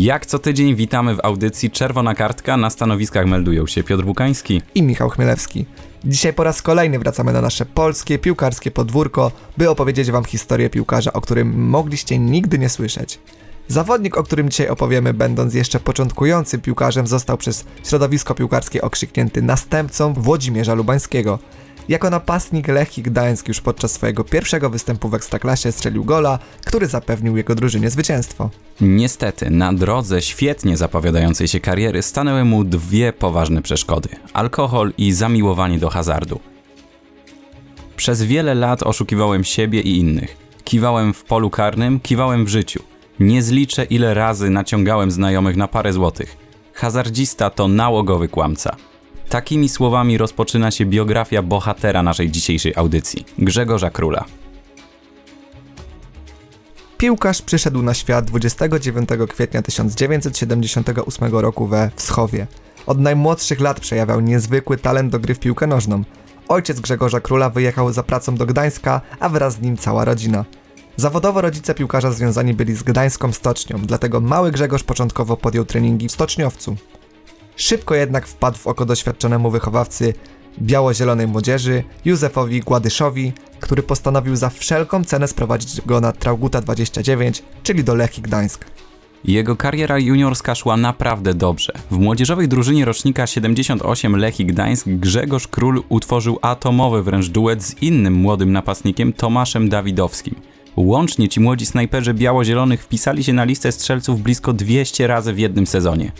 Jak co tydzień witamy w audycji Czerwona Kartka. Na stanowiskach meldują się Piotr Bukański i Michał Chmielewski. Dzisiaj po raz kolejny wracamy na nasze polskie piłkarskie podwórko, by opowiedzieć Wam historię piłkarza, o którym mogliście nigdy nie słyszeć. Zawodnik, o którym dzisiaj opowiemy, będąc jeszcze początkującym piłkarzem, został przez środowisko piłkarskie okrzyknięty następcą Włodzimierza Lubańskiego – jako napastnik Lechii Gdańsk już podczas swojego pierwszego występu w Ekstraklasie strzelił gola, który zapewnił jego drużynie zwycięstwo. Niestety, na drodze świetnie zapowiadającej się kariery stanęły mu dwie poważne przeszkody: alkohol i zamiłowanie do hazardu. Przez wiele lat oszukiwałem siebie i innych. Kiwałem w polu karnym, kiwałem w życiu. Nie zliczę ile razy naciągałem znajomych na parę złotych. Hazardzista to nałogowy kłamca. Takimi słowami rozpoczyna się biografia bohatera naszej dzisiejszej audycji Grzegorza Króla. Piłkarz przyszedł na świat 29 kwietnia 1978 roku we Wschowie. Od najmłodszych lat przejawiał niezwykły talent do gry w piłkę nożną. Ojciec Grzegorza Króla wyjechał za pracą do Gdańska, a wraz z nim cała rodzina. Zawodowo rodzice piłkarza związani byli z gdańską stocznią, dlatego mały Grzegorz początkowo podjął treningi w stoczniowcu. Szybko jednak wpadł w oko doświadczonemu wychowawcy biało-zielonej młodzieży, Józefowi Gładyszowi, który postanowił za wszelką cenę sprowadzić go na Trauguta 29, czyli do Lechii Gdańsk. Jego kariera juniorska szła naprawdę dobrze. W młodzieżowej drużynie rocznika 78 Lechii Gdańsk Grzegorz Król utworzył atomowy wręcz duet z innym młodym napastnikiem Tomaszem Dawidowskim. Łącznie ci młodzi snajperzy biało-zielonych wpisali się na listę strzelców blisko 200 razy w jednym sezonie.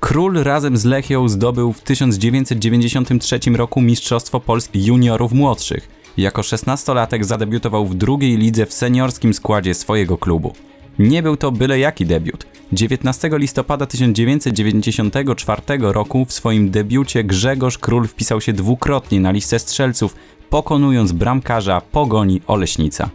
Król razem z Lechią zdobył w 1993 roku Mistrzostwo Polski Juniorów Młodszych. Jako 16-latek zadebiutował w drugiej lidze w seniorskim składzie swojego klubu. Nie był to byle jaki debiut. 19 listopada 1994 roku w swoim debiucie Grzegorz Król wpisał się dwukrotnie na listę strzelców, pokonując bramkarza Pogoni Oleśnica.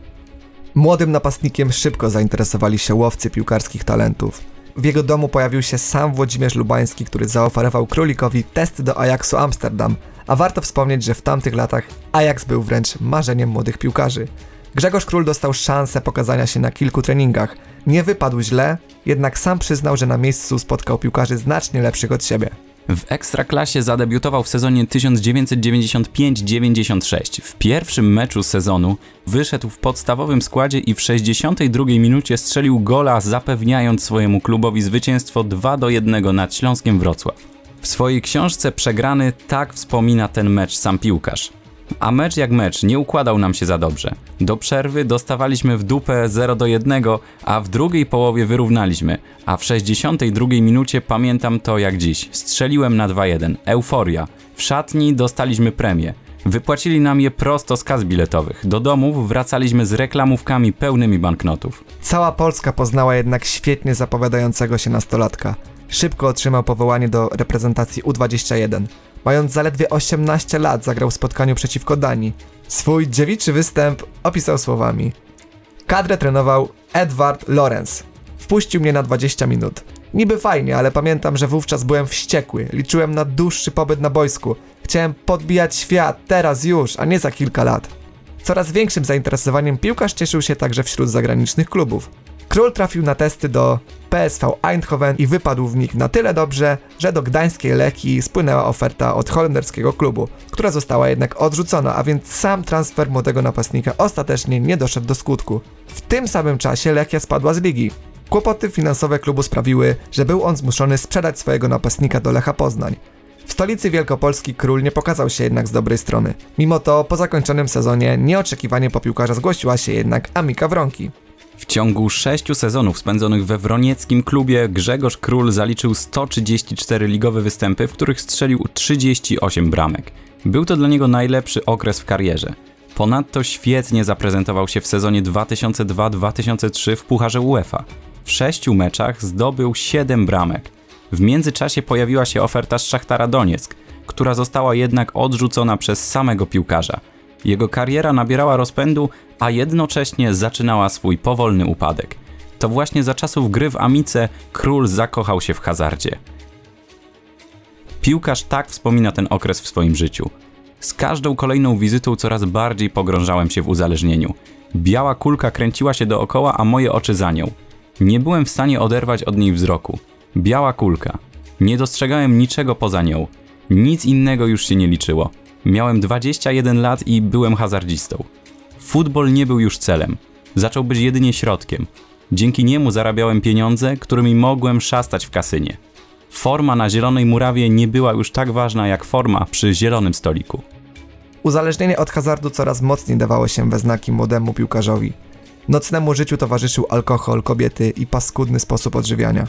Młodym napastnikiem szybko zainteresowali się łowcy piłkarskich talentów. W jego domu pojawił się sam Włodzimierz Lubański, który zaoferował królikowi test do Ajaxu Amsterdam, a warto wspomnieć, że w tamtych latach Ajax był wręcz marzeniem młodych piłkarzy. Grzegorz Król dostał szansę pokazania się na kilku treningach. Nie wypadł źle, jednak sam przyznał, że na miejscu spotkał piłkarzy znacznie lepszych od siebie. W Ekstraklasie zadebiutował w sezonie 1995-96. W pierwszym meczu sezonu wyszedł w podstawowym składzie i w 62 minucie strzelił gola, zapewniając swojemu klubowi zwycięstwo 2 do 1 nad Śląskiem Wrocław. W swojej książce Przegrany tak wspomina ten mecz sam piłkarz. A mecz jak mecz nie układał nam się za dobrze. Do przerwy dostawaliśmy w dupę 0 do 1, a w drugiej połowie wyrównaliśmy, a w 62 minucie pamiętam to jak dziś. Strzeliłem na 2-1. Euforia. W szatni dostaliśmy premię. Wypłacili nam je prosto z kas biletowych. Do domów wracaliśmy z reklamówkami pełnymi banknotów. Cała Polska poznała jednak świetnie zapowiadającego się nastolatka. Szybko otrzymał powołanie do reprezentacji U21. Mając zaledwie 18 lat, zagrał w spotkaniu przeciwko Danii. Swój dziewiczy występ opisał słowami: Kadrę trenował Edward Lorenz. Wpuścił mnie na 20 minut. Niby fajnie, ale pamiętam, że wówczas byłem wściekły. Liczyłem na dłuższy pobyt na boisku. Chciałem podbijać świat teraz już, a nie za kilka lat. Coraz większym zainteresowaniem piłkarz cieszył się także wśród zagranicznych klubów. Król trafił na testy do PSV Eindhoven i wypadł w nich na tyle dobrze, że do gdańskiej Leki spłynęła oferta od holenderskiego klubu, która została jednak odrzucona, a więc sam transfer młodego napastnika ostatecznie nie doszedł do skutku. W tym samym czasie Lechia spadła z ligi. Kłopoty finansowe klubu sprawiły, że był on zmuszony sprzedać swojego napastnika do Lecha Poznań. W stolicy Wielkopolski król nie pokazał się jednak z dobrej strony. Mimo to po zakończonym sezonie nieoczekiwanie po piłkarza zgłosiła się jednak Amika Wronki. W ciągu sześciu sezonów spędzonych we wronieckim klubie Grzegorz Król zaliczył 134 ligowe występy, w których strzelił 38 bramek. Był to dla niego najlepszy okres w karierze. Ponadto świetnie zaprezentował się w sezonie 2002-2003 w Pucharze UEFA. W sześciu meczach zdobył 7 bramek. W międzyczasie pojawiła się oferta z Szachtara Donieck, która została jednak odrzucona przez samego piłkarza – jego kariera nabierała rozpędu, a jednocześnie zaczynała swój powolny upadek. To właśnie za czasów gry w Amice król zakochał się w hazardzie. Piłkarz tak wspomina ten okres w swoim życiu. Z każdą kolejną wizytą coraz bardziej pogrążałem się w uzależnieniu. Biała kulka kręciła się dookoła, a moje oczy za nią. Nie byłem w stanie oderwać od niej wzroku. Biała kulka. Nie dostrzegałem niczego poza nią. Nic innego już się nie liczyło. Miałem 21 lat i byłem hazardzistą. Futbol nie był już celem. Zaczął być jedynie środkiem. Dzięki niemu zarabiałem pieniądze, którymi mogłem szastać w kasynie. Forma na zielonej murawie nie była już tak ważna jak forma przy zielonym stoliku. Uzależnienie od hazardu coraz mocniej dawało się we znaki młodemu piłkarzowi. Nocnemu życiu towarzyszył alkohol, kobiety i paskudny sposób odżywiania.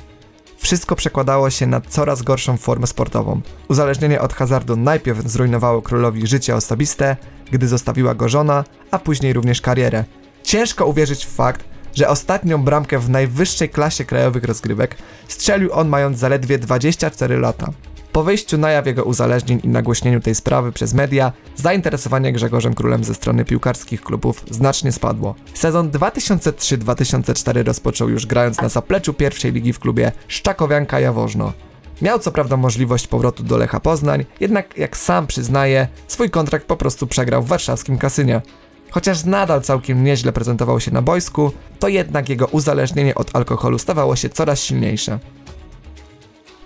Wszystko przekładało się na coraz gorszą formę sportową. Uzależnienie od hazardu najpierw zrujnowało królowi życie osobiste, gdy zostawiła go żona, a później również karierę. Ciężko uwierzyć w fakt, że ostatnią bramkę w najwyższej klasie krajowych rozgrywek strzelił on mając zaledwie 24 lata. Po wyjściu na jaw jego uzależnień i nagłośnieniu tej sprawy przez media, zainteresowanie Grzegorzem Królem ze strony piłkarskich klubów znacznie spadło. Sezon 2003-2004 rozpoczął już grając na zapleczu pierwszej ligi w klubie Szczakowianka Jaworzno. Miał co prawda możliwość powrotu do Lecha Poznań, jednak jak sam przyznaje, swój kontrakt po prostu przegrał w warszawskim kasynie. Chociaż nadal całkiem nieźle prezentował się na boisku, to jednak jego uzależnienie od alkoholu stawało się coraz silniejsze.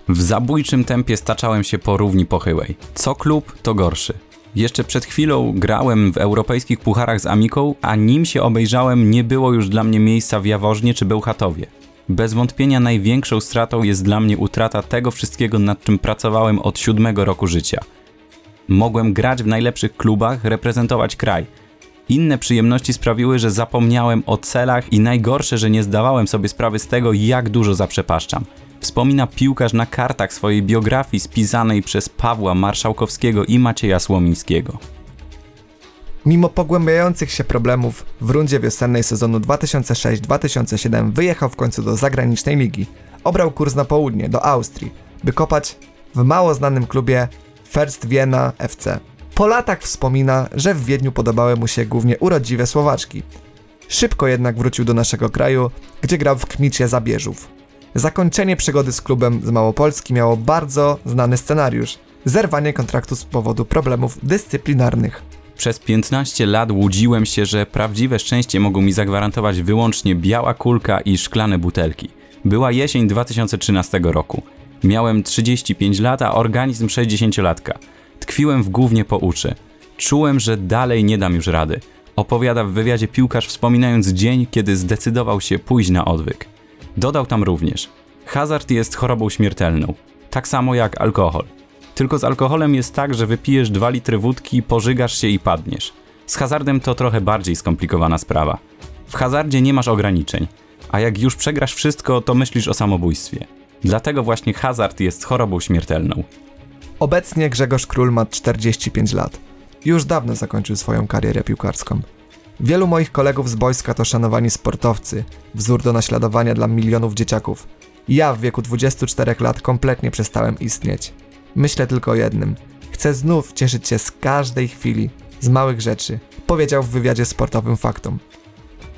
W zabójczym tempie staczałem się po równi pochyłej. Co klub, to gorszy. Jeszcze przed chwilą grałem w europejskich pucharach z Amiką, a nim się obejrzałem, nie było już dla mnie miejsca w Jaworznie czy Bełchatowie. Bez wątpienia największą stratą jest dla mnie utrata tego wszystkiego, nad czym pracowałem od siódmego roku życia. Mogłem grać w najlepszych klubach, reprezentować kraj. Inne przyjemności sprawiły, że zapomniałem o celach i najgorsze, że nie zdawałem sobie sprawy z tego, jak dużo zaprzepaszczam wspomina piłkarz na kartach swojej biografii spisanej przez Pawła Marszałkowskiego i Macieja Słomińskiego. Mimo pogłębiających się problemów w rundzie wiosennej sezonu 2006-2007 wyjechał w końcu do zagranicznej ligi. Obrał kurs na południe, do Austrii, by kopać w mało znanym klubie First Vienna FC. Po latach wspomina, że w Wiedniu podobały mu się głównie urodziwe Słowaczki. Szybko jednak wrócił do naszego kraju, gdzie grał w Kmicie Zabierzów. Zakończenie przygody z klubem z Małopolski miało bardzo znany scenariusz. Zerwanie kontraktu z powodu problemów dyscyplinarnych. Przez 15 lat łudziłem się, że prawdziwe szczęście mogą mi zagwarantować wyłącznie biała kulka i szklane butelki. Była jesień 2013 roku. Miałem 35 lat, a organizm 60-latka. Tkwiłem w głównie po uszy. Czułem, że dalej nie dam już rady. Opowiada w wywiadzie piłkarz wspominając dzień, kiedy zdecydował się pójść na odwyk. Dodał tam również: Hazard jest chorobą śmiertelną, tak samo jak alkohol. Tylko z alkoholem jest tak, że wypijesz 2 litry wódki, pożygasz się i padniesz. Z hazardem to trochę bardziej skomplikowana sprawa. W hazardzie nie masz ograniczeń, a jak już przegrasz wszystko, to myślisz o samobójstwie. Dlatego właśnie hazard jest chorobą śmiertelną. Obecnie Grzegorz Król ma 45 lat. Już dawno zakończył swoją karierę piłkarską. Wielu moich kolegów z boiska to szanowani sportowcy, wzór do naśladowania dla milionów dzieciaków. Ja w wieku 24 lat kompletnie przestałem istnieć. Myślę tylko o jednym. Chcę znów cieszyć się z każdej chwili, z małych rzeczy, powiedział w wywiadzie sportowym Faktom.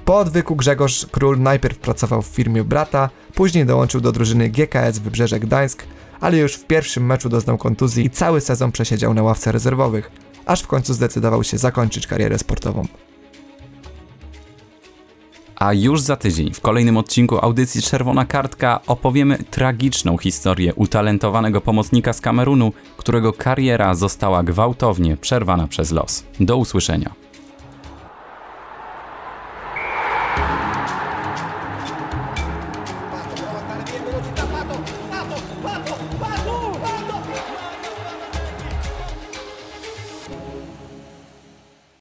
Po odwyku Grzegorz Król najpierw pracował w firmie brata, później dołączył do drużyny GKS Wybrzeże Gdańsk, ale już w pierwszym meczu doznał kontuzji i cały sezon przesiedział na ławce rezerwowych, aż w końcu zdecydował się zakończyć karierę sportową. A już za tydzień w kolejnym odcinku audycji Czerwona Kartka opowiemy tragiczną historię utalentowanego pomocnika z Kamerunu, którego kariera została gwałtownie przerwana przez los. Do usłyszenia.